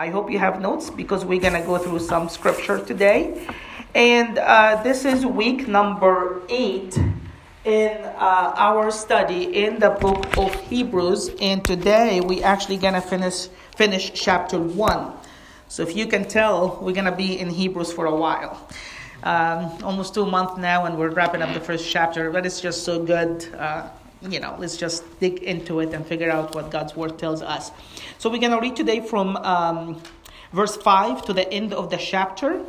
I hope you have notes because we're going to go through some scripture today. And uh, this is week number eight in uh, our study in the book of Hebrews. And today we're actually going to finish, finish chapter one. So if you can tell, we're going to be in Hebrews for a while. Um, almost two months now, and we're wrapping up the first chapter, but it's just so good. Uh, you know, let's just dig into it and figure out what God's word tells us. So we're going to read today from um, verse 5 to the end of the chapter.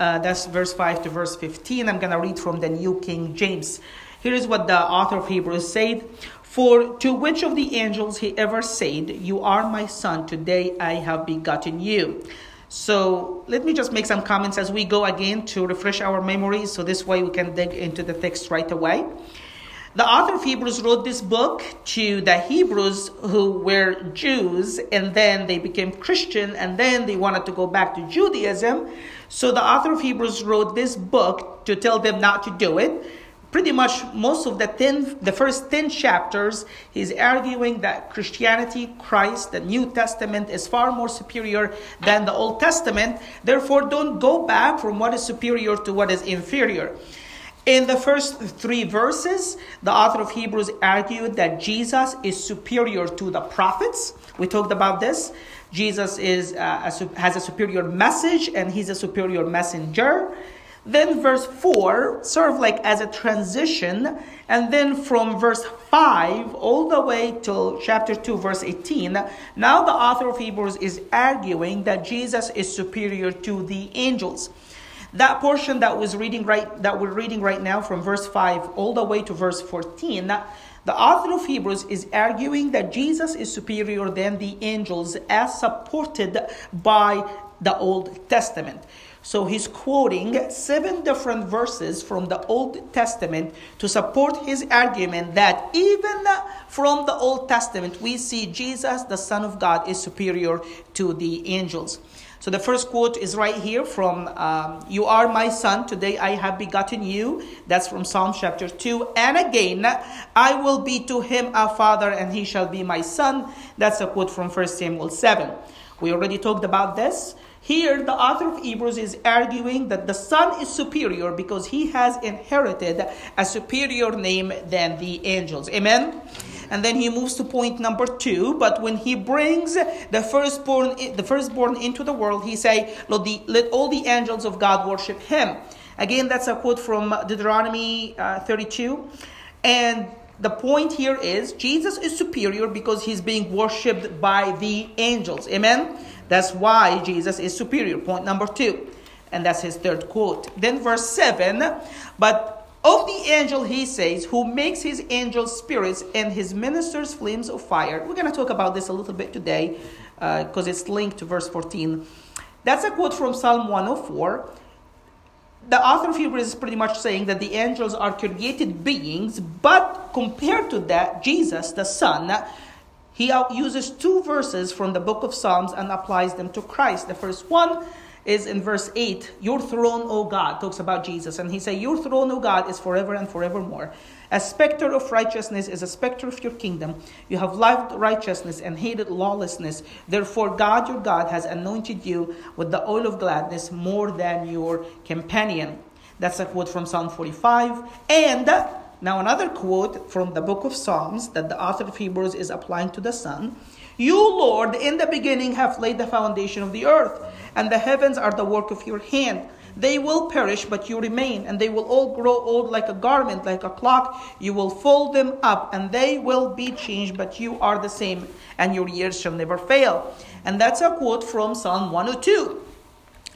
Uh, that's verse 5 to verse 15. I'm going to read from the New King James. Here is what the author of Hebrews said. For to which of the angels he ever said, You are my son, today I have begotten you. So let me just make some comments as we go again to refresh our memories so this way we can dig into the text right away. The author of Hebrews wrote this book to the Hebrews who were Jews and then they became Christian and then they wanted to go back to Judaism. So the author of Hebrews wrote this book to tell them not to do it. Pretty much most of the ten, the first 10 chapters, he's arguing that Christianity, Christ, the New Testament is far more superior than the Old Testament. Therefore, don't go back from what is superior to what is inferior. In the first three verses, the author of Hebrews argued that Jesus is superior to the prophets. We talked about this. Jesus is, uh, a, has a superior message and he's a superior messenger. Then verse 4 serve like as a transition. And then from verse 5 all the way till chapter 2, verse 18, now the author of Hebrews is arguing that Jesus is superior to the angels. That portion that was reading right that we're reading right now from verse 5 all the way to verse 14, the author of Hebrews is arguing that Jesus is superior than the angels as supported by the Old Testament. So he's quoting seven different verses from the Old Testament to support his argument that even from the Old Testament we see Jesus, the Son of God, is superior to the angels. So the first quote is right here from um, You are my son, today I have begotten you. That's from Psalm chapter 2. And again, I will be to him a father, and he shall be my son. That's a quote from 1 Samuel 7. We already talked about this. Here, the author of Hebrews is arguing that the Son is superior because he has inherited a superior name than the angels. Amen? And then he moves to point number two. But when he brings the firstborn, the firstborn into the world, he say, let, the, let all the angels of God worship him. Again, that's a quote from Deuteronomy uh, 32. And the point here is Jesus is superior because he's being worshipped by the angels. Amen? That's why Jesus is superior. Point number two. And that's his third quote. Then verse 7 But of the angel, he says, who makes his angels spirits and his ministers flames of fire. We're going to talk about this a little bit today because uh, it's linked to verse 14. That's a quote from Psalm 104. The author of Hebrews is pretty much saying that the angels are created beings, but compared to that, Jesus, the Son, he uses two verses from the book of Psalms and applies them to Christ. The first one is in verse 8 Your throne, O God, talks about Jesus. And he says, Your throne, O God, is forever and forevermore. A specter of righteousness is a specter of your kingdom. You have loved righteousness and hated lawlessness. Therefore, God, your God, has anointed you with the oil of gladness more than your companion. That's a quote from Psalm 45. And now, another quote from the book of Psalms that the author of Hebrews is applying to the Son. You, Lord, in the beginning have laid the foundation of the earth and the heavens are the work of your hand. They will perish, but you remain, and they will all grow old like a garment, like a clock. You will fold them up, and they will be changed, but you are the same, and your years shall never fail. And that's a quote from Psalm 102.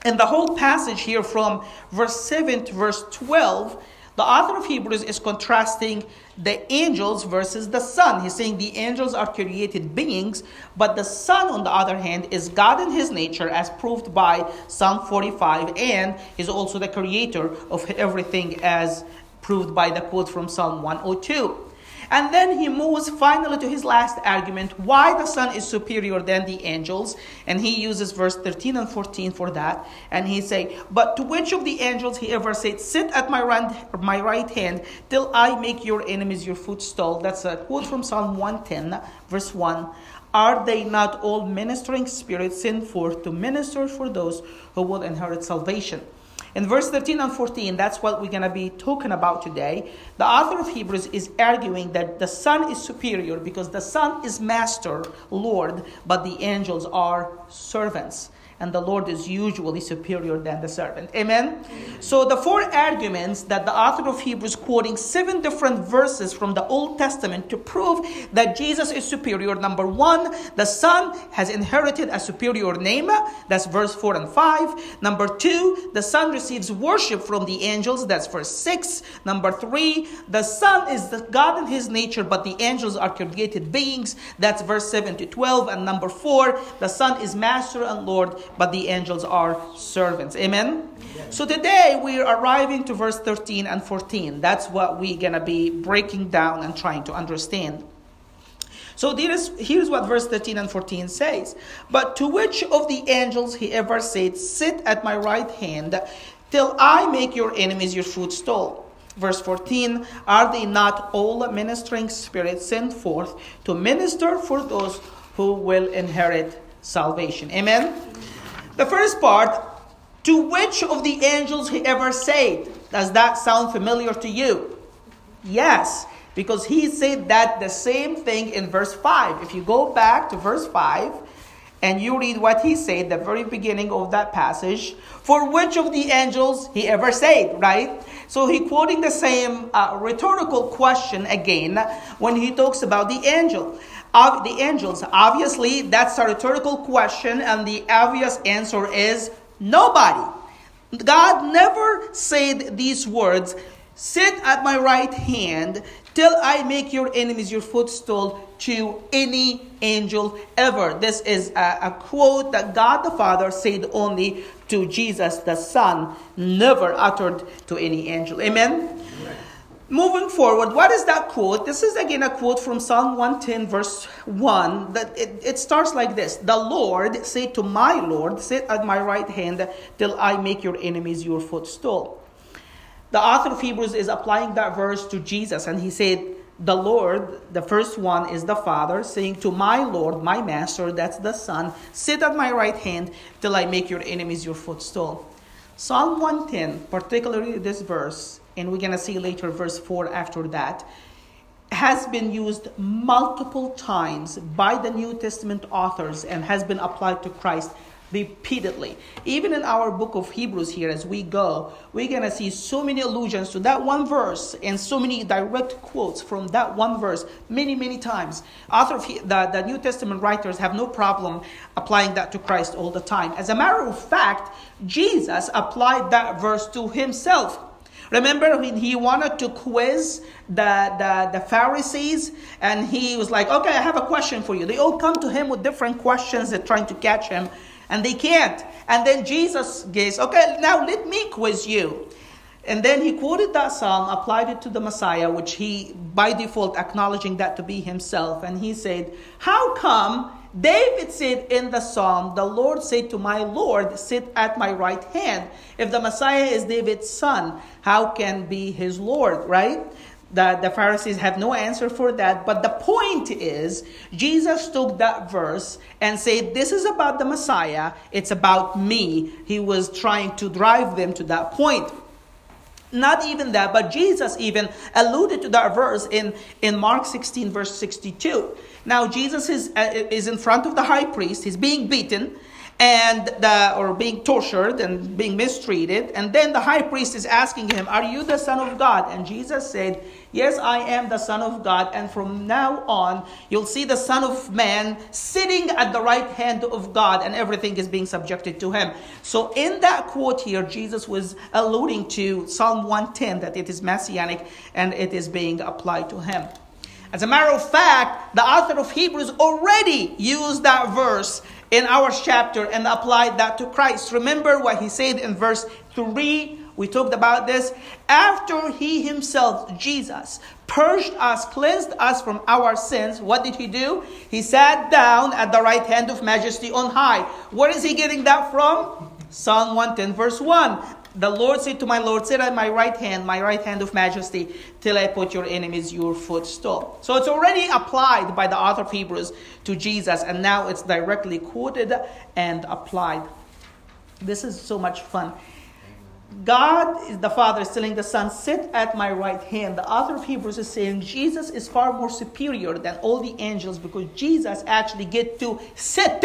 And the whole passage here from verse 7 to verse 12 the author of Hebrews is contrasting the angels versus the Son. He's saying the angels are created beings, but the Son, on the other hand, is God in his nature, as proved by Psalm 45, and is also the creator of everything, as proved by the quote from Psalm 102. And then he moves finally to his last argument why the Son is superior than the angels. And he uses verse 13 and 14 for that. And he say, But to which of the angels he ever said, Sit at my my right hand till I make your enemies your footstool. That's a quote from Psalm 110, verse 1. Are they not all ministering spirits sent forth to minister for those who will inherit salvation? In verse 13 and 14, that's what we're going to be talking about today. The author of Hebrews is arguing that the Son is superior because the Son is master, Lord, but the angels are servants and the Lord is usually superior than the servant. Amen? So, the four arguments that the author of Hebrews quoting seven different verses from the Old Testament to prove that Jesus is superior. Number one, the Son has inherited a superior name. That's verse 4 and 5. Number two, the Son receives worship from the angels. That's verse 6. Number three, the Son is the God in his nature, but the angels are created beings. That's verse 7 to 12. And number four, the Son is master and Lord but the angels are servants. Amen? So today we're arriving to verse 13 and 14. That's what we're going to be breaking down and trying to understand. So is, here's what verse 13 and 14 says. But to which of the angels he ever said, Sit at my right hand till I make your enemies your footstool. Verse 14 Are they not all ministering spirits sent forth to minister for those who will inherit salvation? Amen? The first part, to which of the angels he ever said? Does that sound familiar to you? Yes, because he said that the same thing in verse 5. If you go back to verse 5 and you read what he said, the very beginning of that passage, for which of the angels he ever said, right? So he quoting the same uh, rhetorical question again when he talks about the angel of the angels? Obviously, that's a rhetorical question, and the obvious answer is nobody. God never said these words Sit at my right hand till I make your enemies your footstool to any angel ever. This is a, a, quote that God the Father said only to Jesus the Son, never uttered to any angel. Amen? Moving forward, what is that quote? This is again a quote from Psalm 110, verse 1. That it, it starts like this The Lord said to my Lord, Sit at my right hand till I make your enemies your footstool. The author of Hebrews is applying that verse to Jesus, and he said, The Lord, the first one is the Father, saying to my Lord, my Master, that's the Son, Sit at my right hand till I make your enemies your footstool. Psalm 110, particularly this verse, and we're going to see later verse 4 after that, has been used multiple times by the New Testament authors and has been applied to Christ repeatedly. Even in our book of Hebrews here, as we go, we're going to see so many allusions to that one verse and so many direct quotes from that one verse many, many times. Author of the, the New Testament writers have no problem applying that to Christ all the time. As a matter of fact, Jesus applied that verse to himself Remember when he wanted to quiz the, the, the, Pharisees and he was like, okay, I have a question for you. They all come to him with different questions. They're trying to catch him and they can't. And then Jesus says, okay, now let me quiz you. And then he quoted that psalm, applied it to the Messiah, which he, by default, acknowledging that to be himself. And he said, How come David said in the psalm, The Lord said to my Lord, Sit at my right hand. If the Messiah is David's son, how can be his Lord, right? The, the Pharisees have no answer for that. But the point is, Jesus took that verse and said, This is about the Messiah, it's about me. He was trying to drive them to that point. Not even that, but Jesus even alluded to that verse in, in Mark 16, verse 62. Now, Jesus is, uh, is in front of the high priest, he's being beaten and the, or being tortured and being mistreated. And then the high priest is asking him, Are you the Son of God? And Jesus said, Yes, I am the Son of God. And from now on, you'll see the Son of Man sitting at the right hand of God, and everything is being subjected to him. So, in that quote here, Jesus was alluding to Psalm 110 that it is messianic and it is being applied to him. As a matter of fact, the author of Hebrews already used that verse in our chapter and applied that to Christ. Remember what he said in verse 3? We talked about this. After he himself, Jesus, purged us, cleansed us from our sins, what did he do? He sat down at the right hand of majesty on high. Where is he getting that from? Psalm 110, verse 1. The Lord said to my Lord, Sit at my right hand, my right hand of majesty, till I put your enemies your footstool. So it's already applied by the author of Hebrews to Jesus, and now it's directly quoted and applied. This is so much fun. God is the Father is telling the Son, sit at my right hand. The author of Hebrews is saying Jesus is far more superior than all the angels because Jesus actually get to sit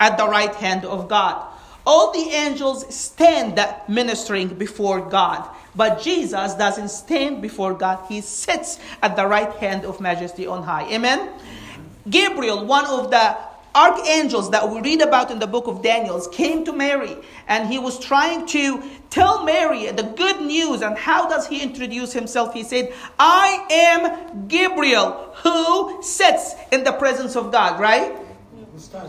at the right hand of God. All the angels stand ministering before God. But Jesus doesn't stand before God. He sits at the right hand of majesty on high. Amen? Gabriel, one of the archangels that we read about in the book of Daniel came to Mary and he was trying to tell Mary the good news. And how does he introduce himself? He said, I am Gabriel who sits in the presence of God, right?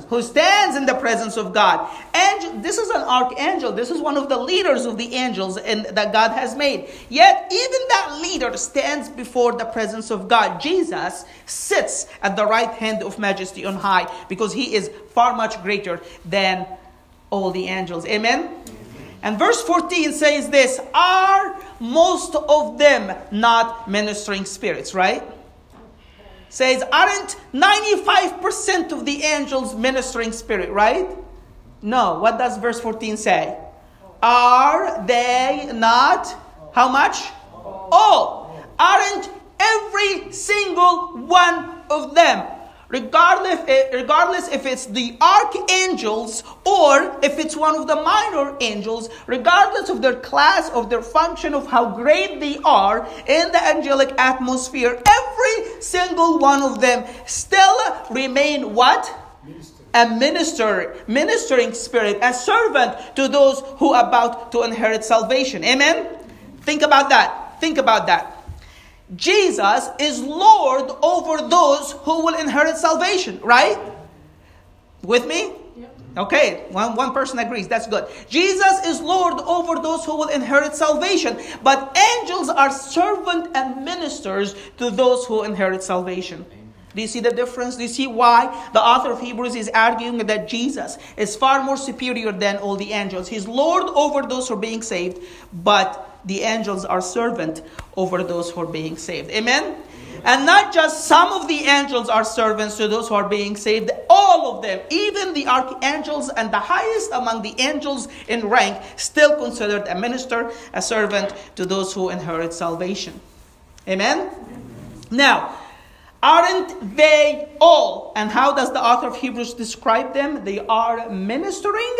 Who stands in the presence of God. And this is an archangel. This is one of the leaders of the angels in, that God has made. Yet, even that leader stands before the presence of God. Jesus sits at the right hand of majesty on high because he is far much greater than all the angels. Amen? And verse 14 says this Are most of them not ministering spirits, right? Says, aren't 95% of the angels ministering spirit, right? No. What does verse 14 say? Are they not? How much? All. Aren't every single one of them regardless, eh, regardless if it's the archangels or if it's one of the minor angels, regardless of their class, of their function, of how great they are in the angelic atmosphere, every single one of them still remain what? A minister, ministering spirit, a servant to those who are about to inherit salvation. Amen? Think about that. Think about that. Jesus is Lord over those who will inherit salvation, right? With me? Okay, one, one person agrees. That's good. Jesus is Lord over those who will inherit salvation, but angels are servant and ministers to those who inherit salvation. Do you see the difference? Do you see why the author of Hebrews is arguing that Jesus is far more superior than all the angels? He's Lord over those who are being saved, but the angels are servant over those who are being saved. Amen? And not just some of the angels are servants to those who are being saved, all of them, even the archangels and the highest among the angels in rank, still considered a minister, a servant to those who inherit salvation. Amen? Now, aren't they all? And how does the author of Hebrews describe them? They are ministering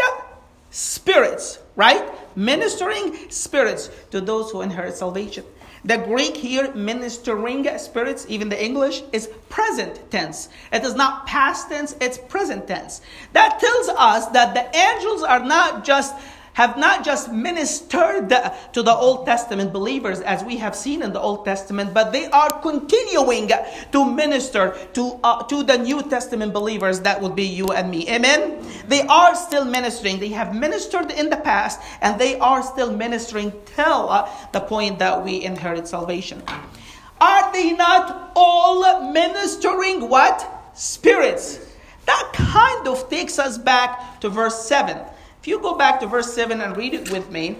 spirits, right? Ministering spirits to those who inherit salvation. The Greek here, ministering spirits, even the English, is present tense. It is not past tense, it's present tense. That tells us that the angels are not just have not just ministered to the Old Testament believers as we have seen in the Old Testament, but they are continuing to minister to, uh, to the New Testament believers. That would be you and me. Amen? They are still ministering. They have ministered in the past, and they are still ministering till uh, the point that we inherit salvation. Are they not all ministering what? Spirits. That kind of takes us back to verse 7. If you go back to verse 7 and read it with me,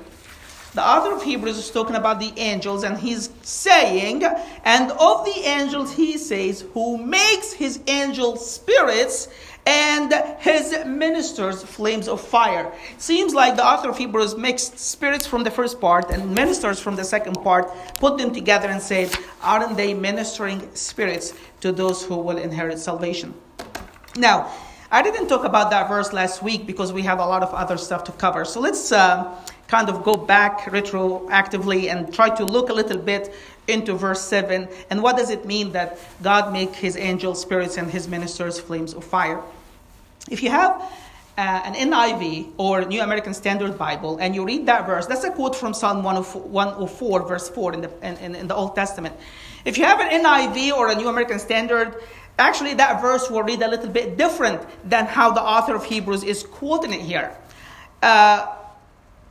the author of Hebrews is talking about the angels, and he's saying, and of the angels, he says, who makes his angels spirits and his ministers flames of fire. Seems like the author of Hebrews mixed spirits from the first part and ministers from the second part, put them together and said, Aren't they ministering spirits to those who will inherit salvation? Now, I didn't talk about that verse last week because we have a lot of other stuff to cover. So let's uh, kind of go back retroactively and try to look a little bit into verse 7 and what does it mean that God make his angels spirits and his ministers flames of fire. If you have uh, an NIV or New American Standard Bible and you read that verse, that's a quote from Psalm 104, verse 4 in the, in, in the Old Testament. If you have an NIV or a New American Standard, Actually, that verse will read a little bit different than how the author of Hebrews is quoting it here. Uh,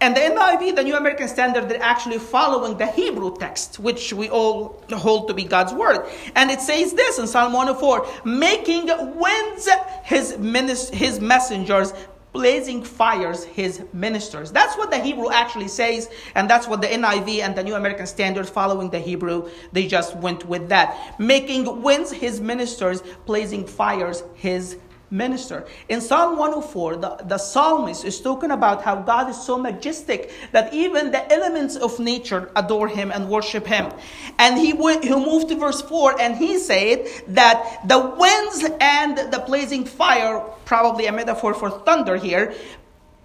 and the NIV, the New American Standard, they're actually following the Hebrew text, which we all hold to be God's word. And it says this in Psalm 104 making winds his, his messengers blazing fires his ministers. That's what the Hebrew actually says, and that's what the NIV and the New American Standard, following the Hebrew, they just went with that. Making winds his ministers, blazing fires his minister. In Psalm 104, the, the psalmist is talking about how God is so majestic that even the elements of nature adore him and worship him. And he went, he moved to verse 4 and he said that the winds and the blazing fire, probably a metaphor for thunder here,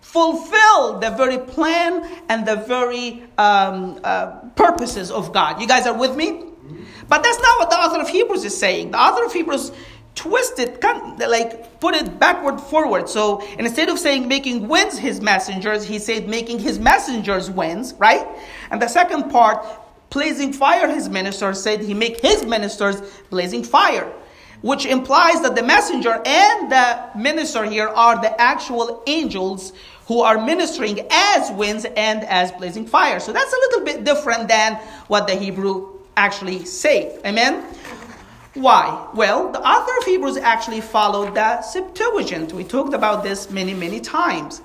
fulfill the very plan and the very um, uh, purposes of God. You guys are with me? But that's not what the author of Hebrews is saying. The author of Hebrews twist it, like put it backward forward. So instead of saying making winds his messengers, he said making his messengers winds, right? And the second part, blazing fire his ministers, said he make his ministers blazing fire. Which implies that the messenger and the minister here are the actual angels who are ministering as winds and as blazing fire. So that's a little bit different than what the Hebrew actually say. Amen? Why? Well, the author of Hebrews actually followed the Septuagint. We talked about this many, many times.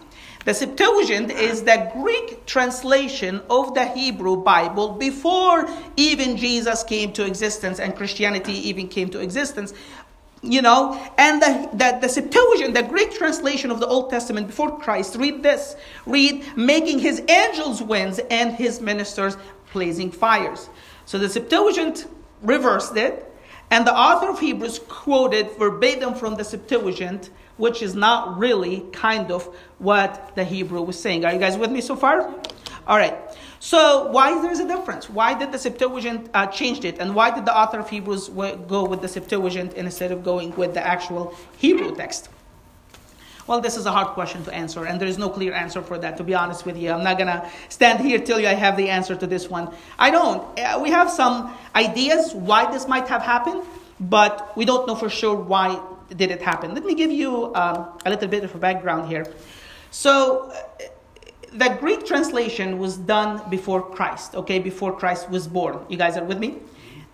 The Septuagint is the Greek translation of the Hebrew Bible before even Jesus came to existence and Christianity even came to existence. You know, and the, the, the Septuagint, the Greek translation of the Old Testament before Christ, read this read, making his angels winds and his ministers blazing fires. So the Septuagint reversed it and the author of Hebrews quoted verbatim from the Septuagint, which is not really kind of what the Hebrew was saying. Are you guys with me so far? All right. So why is there's a difference? Why did the Septuagint uh, changed it, and why did the author of Hebrews go with the Septuagint instead of going with the actual Hebrew text? Well, this is a hard question to answer, and there is no clear answer for that, to be honest with you. I'm not going to stand here till you I have the answer to this one. I don't. Uh, we have some ideas why this might have happened, but we don't know for sure why did it happen. Let me give you um, a little bit of a background here. So, uh, the Greek translation was done before Christ, okay, before Christ was born. You guys are with me?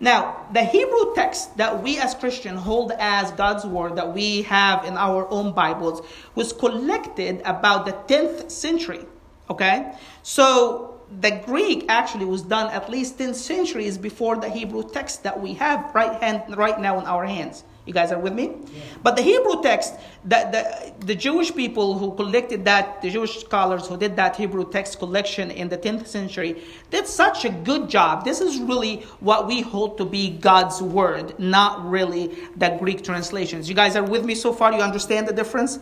Now, the Hebrew text that we as Christians hold as God's word that we have in our own Bibles was collected about the 10th century. Okay? So the Greek actually was done at least 10 centuries before the Hebrew text that we have right hand right now in our hands. You guys are with me? Yeah. But the Hebrew text, the, the, the Jewish people who collected that, the Jewish scholars who did that Hebrew text collection in the 10th century, did such a good job. This is really what we hold to be God's word, not really the Greek translations. You guys are with me so far? You understand the difference?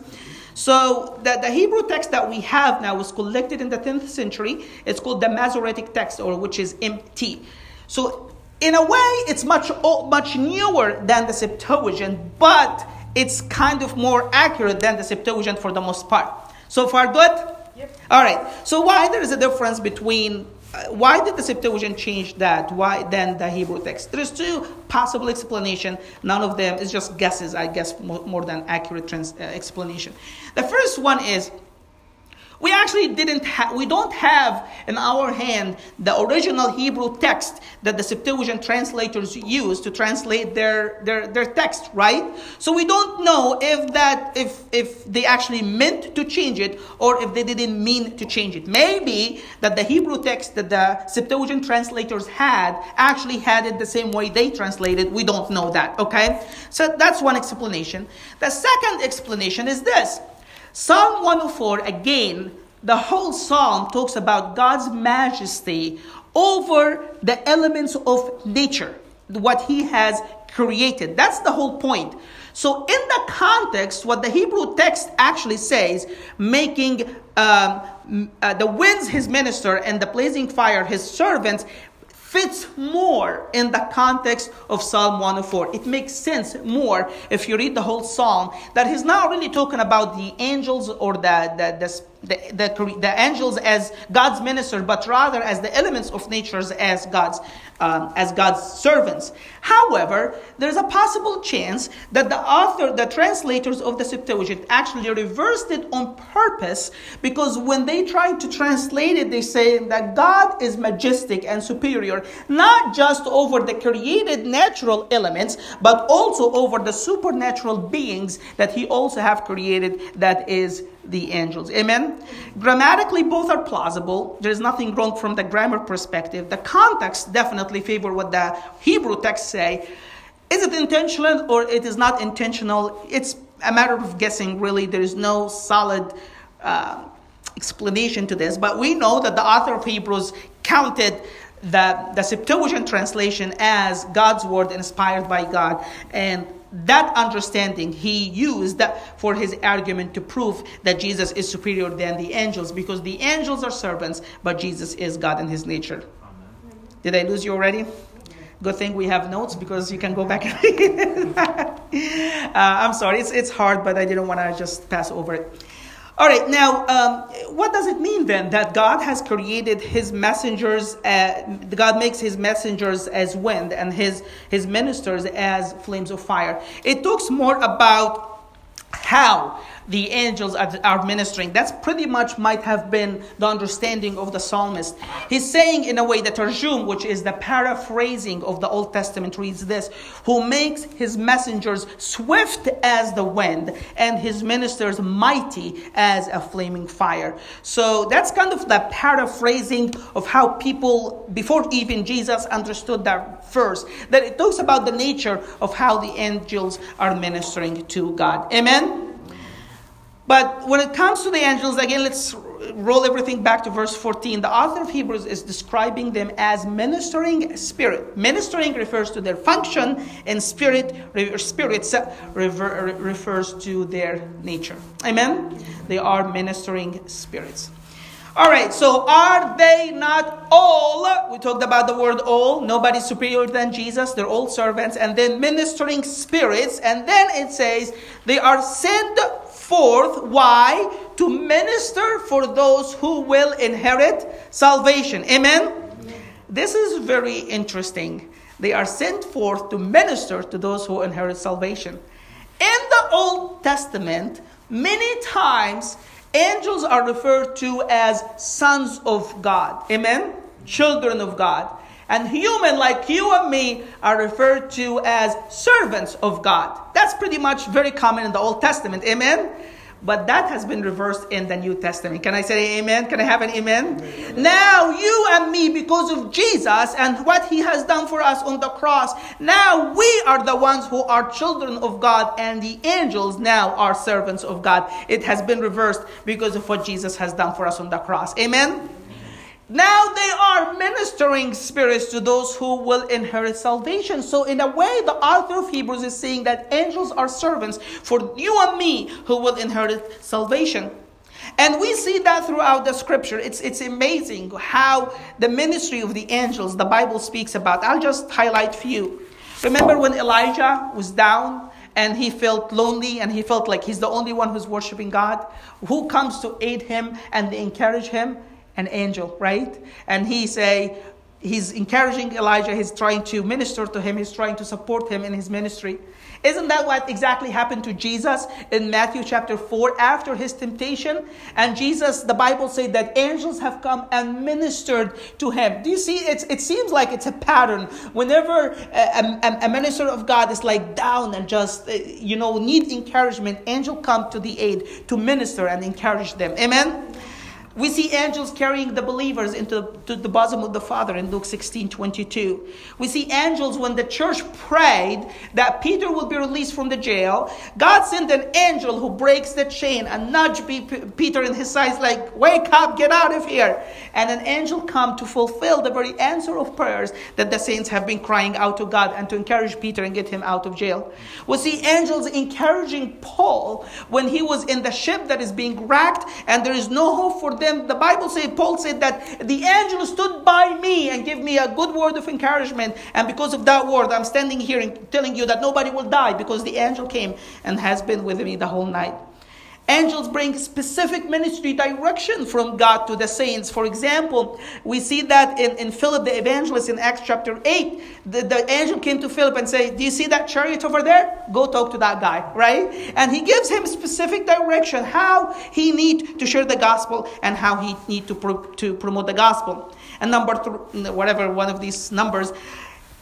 So the, the Hebrew text that we have now was collected in the 10th century. It's called the Masoretic text, or which is MT. So in a way, it's much, much newer than the Septuagint, but it's kind of more accurate than the Septuagint for the most part. So far, good? Yep. All right. So why there is a difference between uh, why did the Septuagint change that? Why then the Hebrew text? There's two possible explanation. None of them is just guesses, I guess, more, more than accurate trans, uh, explanation. The first one is we actually didn't ha- we don't have in our hand the original Hebrew text that the Septuagint translators use to translate their, their, their text, right? So we don't know if that if if they actually meant to change it or if they didn't mean to change it. Maybe that the Hebrew text that the Septuagint translators had actually had it the same way they translated. We don't know that, okay? So that's one explanation. The second explanation is this Psalm 104, again, the whole psalm talks about God's majesty over the elements of nature, what He has created. That's the whole point. So, in the context, what the Hebrew text actually says, making um, uh, the winds his minister and the blazing fire his servants, fits more in the context of Psalm 104. It makes sense more if you read the whole psalm that he's not really talking about the angels or the, the, the the, the, angels as God's minister, but rather as the elements of nature as God's um, as God's servants. However, there's a possible chance that the author, the translators of the Septuagint, actually reversed it on purpose because when they tried to translate it, they say that God is majestic and superior, not just over the created natural elements, but also over the supernatural beings that he also have created, that is the angels. Amen? Grammatically, both are plausible. There's nothing wrong from the grammar perspective. The context definitely favor what the Hebrew texts say. Is it intentional or it is not intentional? It's a matter of guessing, really. There is no solid uh, explanation to this. But we know that the author of Hebrews counted the, the Septuagint translation as God's word inspired by God. And that understanding he used for his argument to prove that Jesus is superior than the angels because the angels are servants, but Jesus is God in his nature. Amen. Did I lose you already? Good thing we have notes because you can go back and uh, I'm sorry, it's, it's hard, but I didn't want to just pass over it. All right, now, um, what does it mean then that God has created his messengers, uh, God makes his messengers as wind and his, his ministers as flames of fire? It talks more about how the angels are are ministering. That's pretty much might have been the understanding of the psalmist. He's saying in a way that Tarjum, which is the paraphrasing of the Old Testament, reads this, who makes his messengers swift as the wind and his ministers mighty as a flaming fire. So that's kind of the paraphrasing of how people before even Jesus understood that verse. That it talks about the nature of how the angels are ministering to God. Amen. But when it comes to the angels, again, let's roll everything back to verse 14. The author of Hebrews is describing them as ministering spirit. Ministering refers to their function, and spirit, spirits uh, refers to their nature. Amen? They are ministering spirits. All right, so are they not all? We talked about the word all. Nobody's superior than Jesus. They're all servants. And then ministering spirits. And then it says they are sent forth. Why? To minister for those who will inherit salvation. Amen? This is very interesting. They are sent forth to minister to those who inherit salvation. In the Old Testament, many times angels are referred to as sons of God. Amen? Children of God. And human, like you and me, are referred to as servants of God. That's pretty much very common in the Old Testament. Amen? But that has been reversed in the New Testament. Can I say amen? Can I have an amen? amen? Now, you and me, because of Jesus and what he has done for us on the cross, now we are the ones who are children of God, and the angels now are servants of God. It has been reversed because of what Jesus has done for us on the cross. Amen? Now they are ministering spirits to those who will inherit salvation. So, in a way, the author of Hebrews is saying that angels are servants for you and me who will inherit salvation. And we see that throughout the scripture. It's, it's amazing how the ministry of the angels the Bible speaks about. I'll just highlight a few. Remember when Elijah was down and he felt lonely and he felt like he's the only one who's worshiping God? Who comes to aid him and encourage him? An angel, right? And he say, he's encouraging Elijah, he's trying to minister to him, he's trying to support him in his ministry. Isn't that what exactly happened to Jesus in Matthew chapter 4 after his temptation? And Jesus, the Bible said that angels have come and ministered to him. Do you see? It's, it seems like it's a pattern. Whenever a, a, a minister of God is like down and just, uh, you know, need encouragement, angel come to the aid to minister and encourage them. Amen? We see angels carrying the believers into the, the bosom of the Father in Luke 16 22. We see angels when the church prayed that Peter will be released from the jail. God sent an angel who breaks the chain and nudge Peter in his sides, like, Wake up, get out of here. And an angel come to fulfill the very answer of prayers that the saints have been crying out to God and to encourage Peter and get him out of jail. We see angels encouraging Paul when he was in the ship that is being wrecked and there is no hope for them, the Bible said, Paul said that the angel stood by me and gave me a good word of encouragement. And because of that word, I'm standing here and telling you that nobody will die because the angel came and has been with me the whole night. Angels bring specific ministry direction from God to the saints. For example, we see that in, in Philip the evangelist in Acts chapter 8. The, the angel came to Philip and said, Do you see that chariot over there? Go talk to that guy, right? And he gives him specific direction how he need to share the gospel and how he need to, pro- to promote the gospel. And number three, whatever one of these numbers,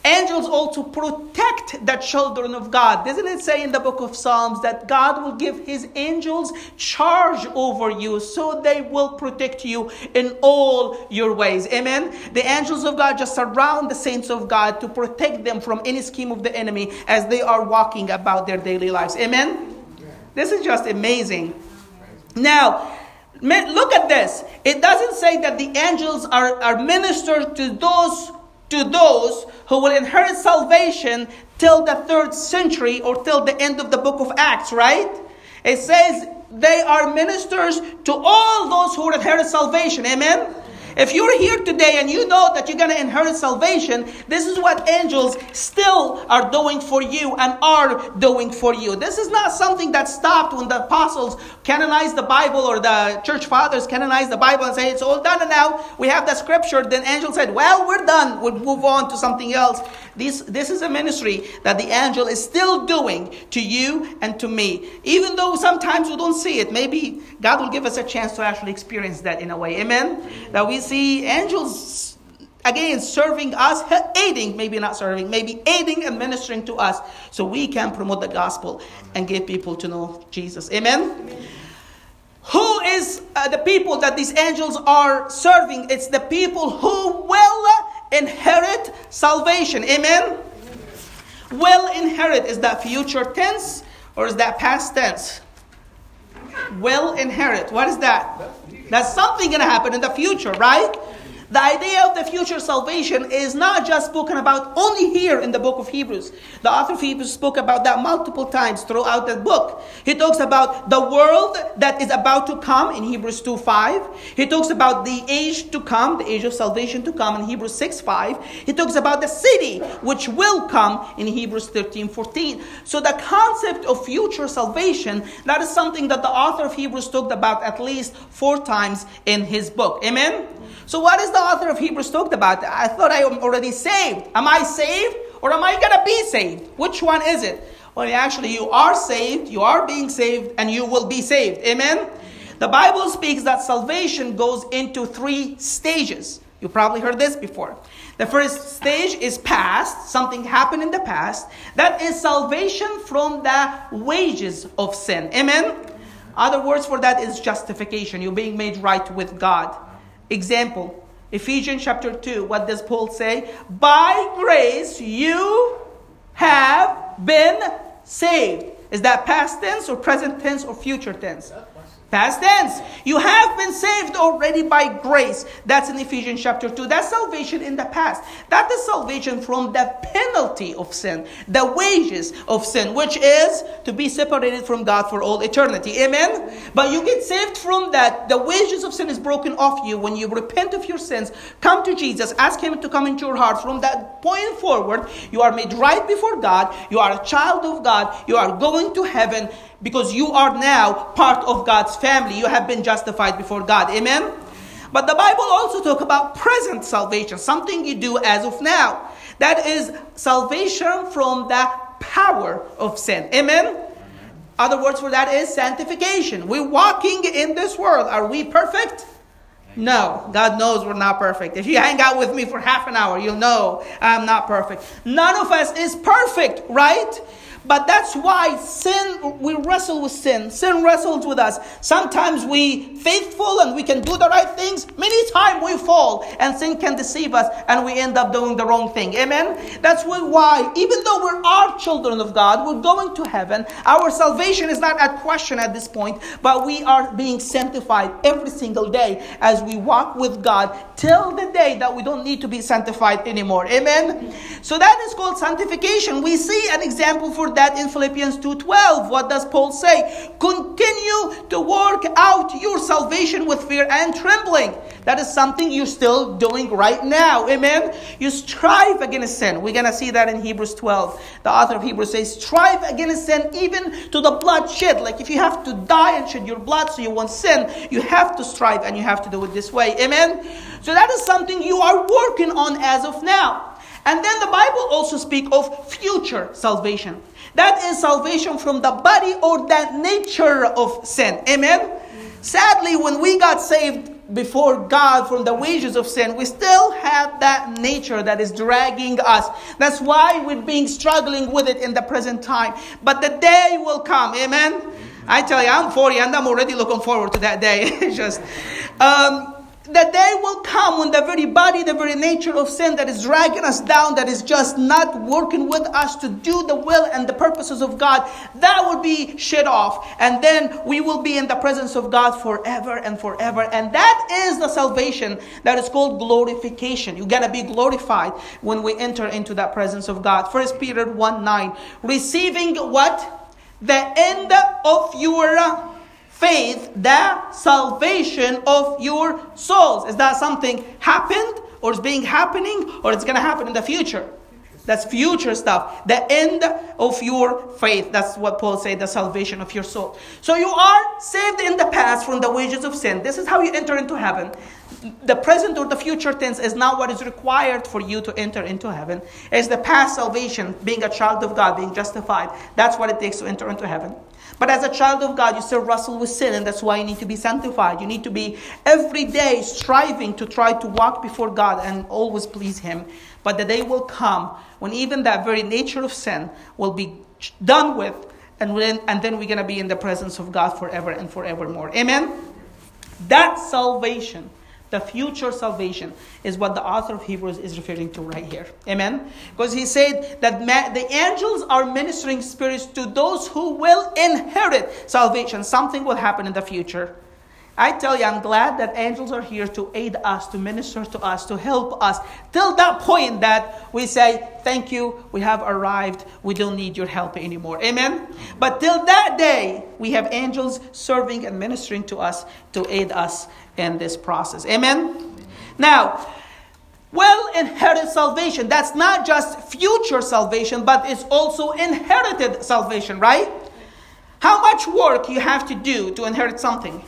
Angels also protect the children of God. Doesn't it say in the book of Psalms that God will give his angels charge over you so they will protect you in all your ways? Amen. The angels of God just surround the saints of God to protect them from any scheme of the enemy as they are walking about their daily lives. Amen. This is just amazing. Now, look at this. It doesn't say that the angels are, are ministered to those to those who will inherit salvation till the third century or till the end of the book of Acts, right? It says they are ministers to all those who will inherit salvation. Amen? If you're here today and you know that you're going to inherit salvation, this is what angels still are doing for you and are doing for you. This is not something that stopped when the apostles canonized the Bible or the church fathers canonized the Bible and say it's all done and now we have the scripture. Then angel said, well, we're done. We'll move on to something else. This, this is a ministry that the angel is still doing to you and to me. Even though sometimes we don't see it, maybe God will give us a chance to actually experience that in a way. Amen? That we see angels again serving us, aiding, maybe not serving, maybe aiding and ministering to us so we can promote the gospel and get people to know Jesus. Amen? Amen. Who is uh, the people that these angels are serving? It's the people who will inherit salvation. Amen? Will inherit. Is that future tense or is that past tense? Will inherit. What is that? That's something going to happen in the future, right? The idea of the future salvation is not just spoken about only here in the book of Hebrews. The author of Hebrews spoke about that multiple times throughout the book. He talks about the world that is about to come in Hebrews 2 5. He talks about the age to come, the age of salvation to come in Hebrews 6 5. He talks about the city which will come in Hebrews 13 14. So the concept of future salvation, that is something that the author of Hebrews talked about at least four times in his book. Amen? So, what is the author of Hebrews talked about? I thought I am already saved. Am I saved or am I going to be saved? Which one is it? Well, actually, you are saved, you are being saved, and you will be saved. Amen? The Bible speaks that salvation goes into three stages. You probably heard this before. The first stage is past, something happened in the past. That is salvation from the wages of sin. Amen? Other words for that is justification. You're being made right with God. Example, Ephesians chapter 2, what does Paul say? By grace you have been saved. Is that past tense or present tense or future tense? Past tense. You have been saved already by grace. That's in Ephesians chapter 2. That's salvation in the past. That is salvation from the penalty of sin, the wages of sin, which is to be separated from God for all eternity. Amen? But you get saved from that. The wages of sin is broken off you when you repent of your sins, come to Jesus, ask Him to come into your heart. From that point forward, you are made right before God. You are a child of God. You are going to heaven because you are now part of God's family. You have been justified before God. Amen? But the Bible also talk about present salvation, something you do as of now. That is salvation from the power of sin. Amen? Other words for that is sanctification. We're walking in this world. Are we perfect? No, God knows we're not perfect. If you hang out with me for half an hour, you'll know I'm not perfect. None of us is perfect, right? But that's why sin, we wrestle with sin. Sin wrestles with us. Sometimes we faithful and we can do the right things. Many times we fall and sin can deceive us and we end up doing the wrong thing. Amen? That's why, even though we are children of God, we're going to heaven. Our salvation is not at question at this point, but we are being sanctified every single day as we walk with God till the day that we don't need to be sanctified anymore. Amen? So that is called sanctification. We see an example for that in Philippians 2:12. What does Paul say? Continue to work out your salvation with fear and trembling. That is something you're still doing right now. Amen. You strive against sin. We're gonna see that in Hebrews 12. The author of Hebrews says, strive against sin even to the bloodshed. Like if you have to die and shed your blood so you won't sin, you have to strive and you have to do it this way. Amen. So that is something you are working on as of now. And then the Bible also speak of future salvation. That is salvation from the body or that nature of sin. Amen. Sadly, when we got saved before God from the wages of sin, we still have that nature that is dragging us. That's why we're being struggling with it in the present time. But the day will come. Amen. I tell you, I'm 40 and I'm already looking forward to that day. Just, um, the day will come when the very body, the very nature of sin that is dragging us down, that is just not working with us to do the will and the purposes of God, that will be shed off. And then we will be in the presence of God forever and forever. And that is the salvation that is called glorification. You gotta be glorified when we enter into that presence of God. First Peter 1 9. Receiving what? The end of your faith the salvation of your souls. Is that something happened or is being happening or it's going to happen in the future? That's future stuff. The end of your faith. That's what Paul said, the salvation of your soul. So you are saved in the past from the wages of sin. This is how you enter into heaven. The present or the future tense is not what is required for you to enter into heaven. It's the past salvation, being a child of God, being justified. That's what it takes to enter into heaven. But as a child of God, you still wrestle with sin, and that's why you need to be sanctified. You need to be every day striving to try to walk before God and always please Him. But the day will come when even that very nature of sin will be done with, and, when, and then we're going to be in the presence of God forever and forevermore. Amen? That salvation the future salvation is what the author of Hebrews is referring to right here. Amen? Because he said that ma- the angels are ministering spirits to those who will inherit salvation. Something will happen in the future. I tell you, I'm glad that angels are here to aid us, to minister to us, to help us, till that point that we say, Thank you, we have arrived, we don't need your help anymore. Amen? But till that day, we have angels serving and ministering to us to aid us in this process. Amen? Now, well inherited salvation, that's not just future salvation, but it's also inherited salvation, right? How much work you have to do to inherit something?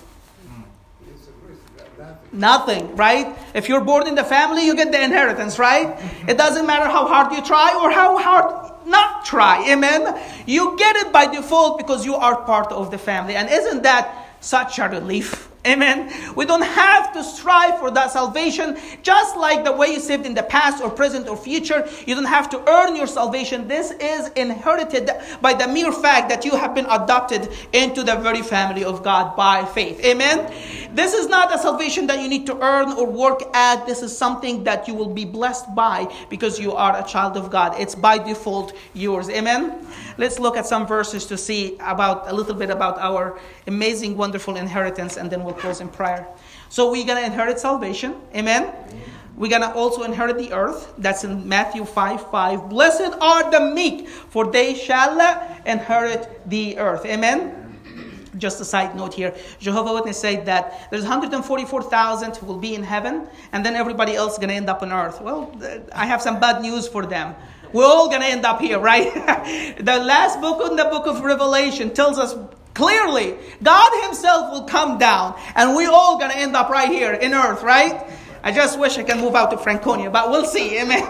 Nothing, right? If you're born in the family, you get the inheritance, right? It doesn't matter how hard you try or how hard not try. Amen? You get it by default because you are part of the family. And isn't that such a relief? Amen. We don't have to strive for that salvation, just like the way you saved in the past or present or future. You don't have to earn your salvation. This is inherited by the mere fact that you have been adopted into the very family of God by faith. Amen. This is not a salvation that you need to earn or work at. This is something that you will be blessed by because you are a child of God. It's by default yours. Amen. Let's look at some verses to see about a little bit about our amazing, wonderful inheritance, and then we'll close in prayer. So we're gonna inherit salvation. Amen. We're gonna also inherit the earth. That's in Matthew 5 5. Blessed are the meek, for they shall inherit the earth. Amen. Just a side note here. Jehovah Witness said that there's 144,000 who will be in heaven, and then everybody else going to end up on earth. Well, I have some bad news for them. We're all going to end up here, right? the last book in the book of Revelation tells us clearly God Himself will come down, and we're all going to end up right here in earth, right? I just wish I can move out to Franconia, but we'll see. Amen.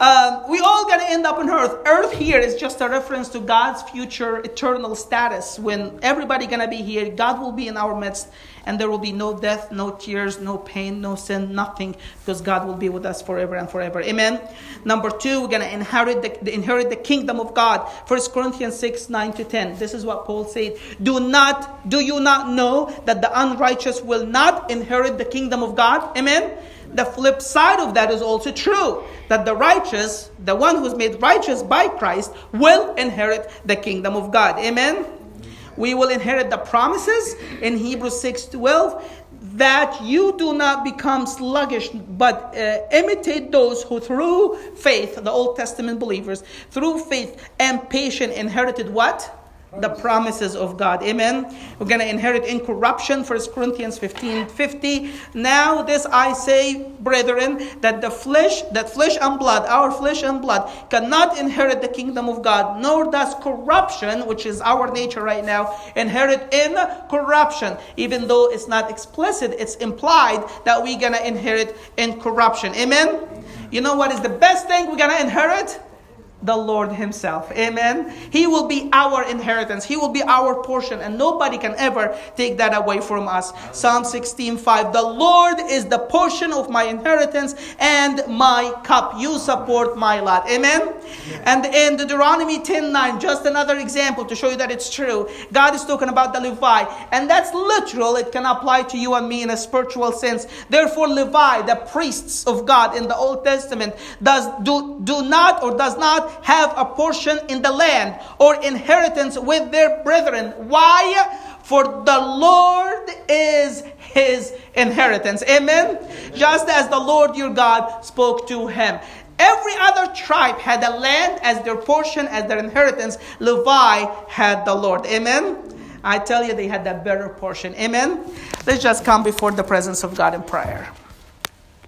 um, we all to end up on earth. Earth here is just a reference to God's future eternal status. When everybody to be here, God will be in our midst, and there will be no death, no tears, no pain, no sin, nothing, because God will be with us forever and forever. Amen. Number two, we're going to inherit the, inherit the kingdom of God. First Corinthians 6, 9 to 10. This is what Paul said. Do not, do you not know that the unrighteous will not inherit the kingdom of God? Amen. The flip side of that is also true that the righteous, the one who's made righteous by Christ, will inherit the kingdom of God. Amen. We will inherit the promises in Hebrews 6 12 that you do not become sluggish, but uh, imitate those who through faith, the Old Testament believers, through faith and patience inherited what? The promises of God. Amen. We're going to inherit incorruption. 1 Corinthians 15 50. Now, this I say, brethren, that the flesh, that flesh and blood, our flesh and blood, cannot inherit the kingdom of God, nor does corruption, which is our nature right now, inherit in corruption. Even though it's not explicit, it's implied that we're going to inherit incorruption. Amen. You know what is the best thing we're going to inherit? The Lord Himself. Amen. He will be our inheritance. He will be our portion, and nobody can ever take that away from us. Psalm 16 5. The Lord is the portion of my inheritance and my cup. You support my lot. Amen. And in Deuteronomy 10 9, just another example to show you that it's true. God is talking about the Levi, and that's literal. It can apply to you and me in a spiritual sense. Therefore, Levi, the priests of God in the Old Testament, does do, do not or does not have a portion in the land or inheritance with their brethren. Why? For the Lord is his inheritance. Amen. Just as the Lord your God spoke to him. Every other tribe had the land as their portion, as their inheritance. Levi had the Lord. Amen. I tell you, they had that better portion. Amen. Let's just come before the presence of God in prayer.